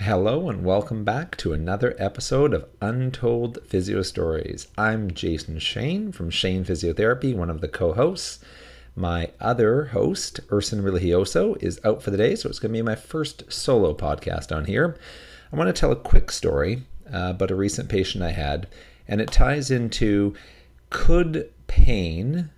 Hello and welcome back to another episode of Untold Physio Stories. I'm Jason Shane from Shane Physiotherapy, one of the co-hosts. My other host, Erson Religioso, is out for the day, so it's going to be my first solo podcast on here. I want to tell a quick story uh, about a recent patient I had, and it ties into could pain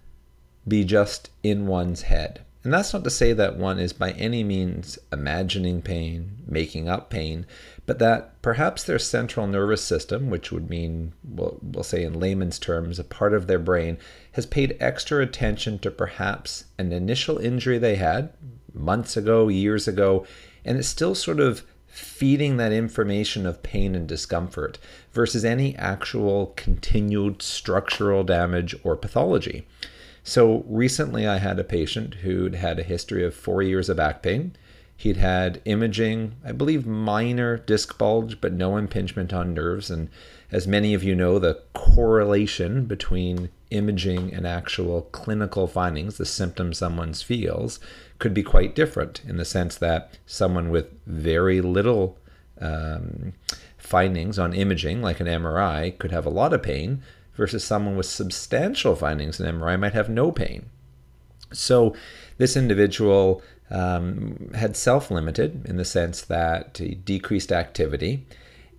be just in one's head? And that's not to say that one is by any means imagining pain, making up pain, but that perhaps their central nervous system, which would mean, we'll, we'll say in layman's terms, a part of their brain, has paid extra attention to perhaps an initial injury they had months ago, years ago, and it's still sort of feeding that information of pain and discomfort versus any actual continued structural damage or pathology. So recently, I had a patient who'd had a history of four years of back pain. He'd had imaging, I believe minor disc bulge, but no impingement on nerves. And as many of you know, the correlation between imaging and actual clinical findings, the symptoms someone feels, could be quite different in the sense that someone with very little um, findings on imaging, like an MRI, could have a lot of pain, versus someone with substantial findings in MRI might have no pain. So this individual um, had self limited in the sense that he decreased activity.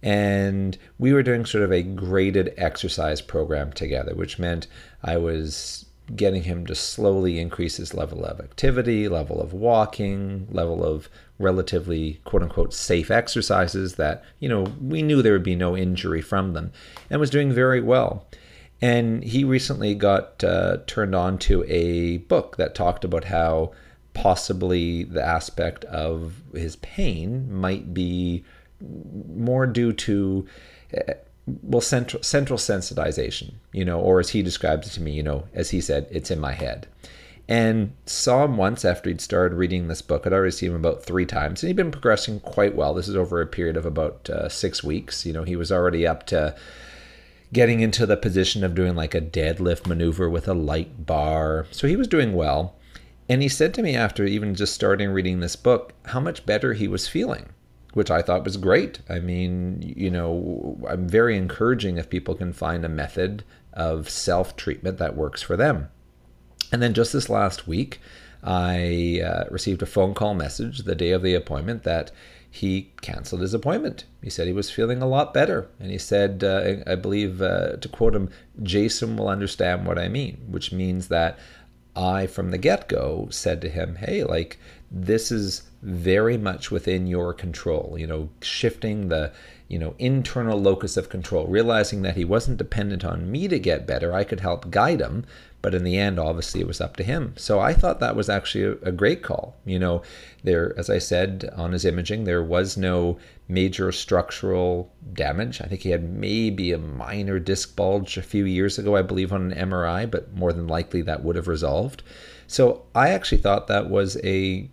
And we were doing sort of a graded exercise program together, which meant I was getting him to slowly increase his level of activity, level of walking, level of relatively quote unquote safe exercises that, you know, we knew there would be no injury from them and was doing very well. And he recently got uh, turned on to a book that talked about how possibly the aspect of his pain might be more due to uh, well central central sensitization you know or as he describes it to me you know as he said it's in my head. And saw him once after he'd started reading this book. I'd already seen him about three times and he'd been progressing quite well. This is over a period of about uh, six weeks. You know he was already up to getting into the position of doing like a deadlift maneuver with a light bar. So he was doing well. And he said to me after even just starting reading this book how much better he was feeling, which I thought was great. I mean, you know, I'm very encouraging if people can find a method of self treatment that works for them. And then just this last week, I uh, received a phone call message the day of the appointment that he canceled his appointment. He said he was feeling a lot better. And he said, uh, I believe, uh, to quote him, Jason will understand what I mean, which means that I, from the get go, said to him, Hey, like, this is very much within your control, you know, shifting the, you know, internal locus of control, realizing that he wasn't dependent on me to get better. I could help guide him, but in the end, obviously, it was up to him. So I thought that was actually a, a, great call. You know, there, as I said on his imaging, there was no major structural damage. I think he had maybe a minor disc bulge a few years ago, I believe, on an MRI, but more than likely that would have resolved. So I actually thought that was a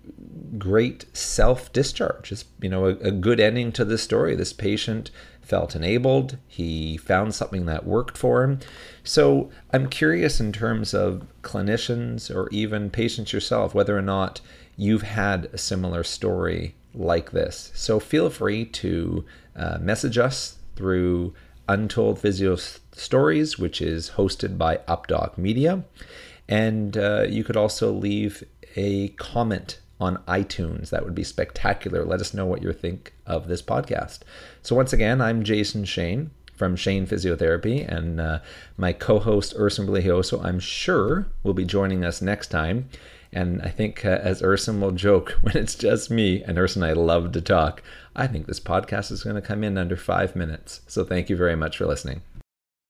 great self discharge. It's, you know, a, a good ending to this story. This patient felt enabled. He found something that worked for him. So I'm curious in terms of clinicians or even patients yourself, whether or not you've had a similar story like this. So feel free to uh, message us through Untold Physio Stories, which is hosted by Updoc Media. And uh, you could also leave a comment on iTunes. That would be spectacular. Let us know what you think of this podcast. So, once again, I'm Jason Shane from Shane Physiotherapy, and uh, my co host, Erson Religioso, I'm sure will be joining us next time. And I think, uh, as Erson will joke, when it's just me, and Erson I love to talk, I think this podcast is going to come in under five minutes. So, thank you very much for listening.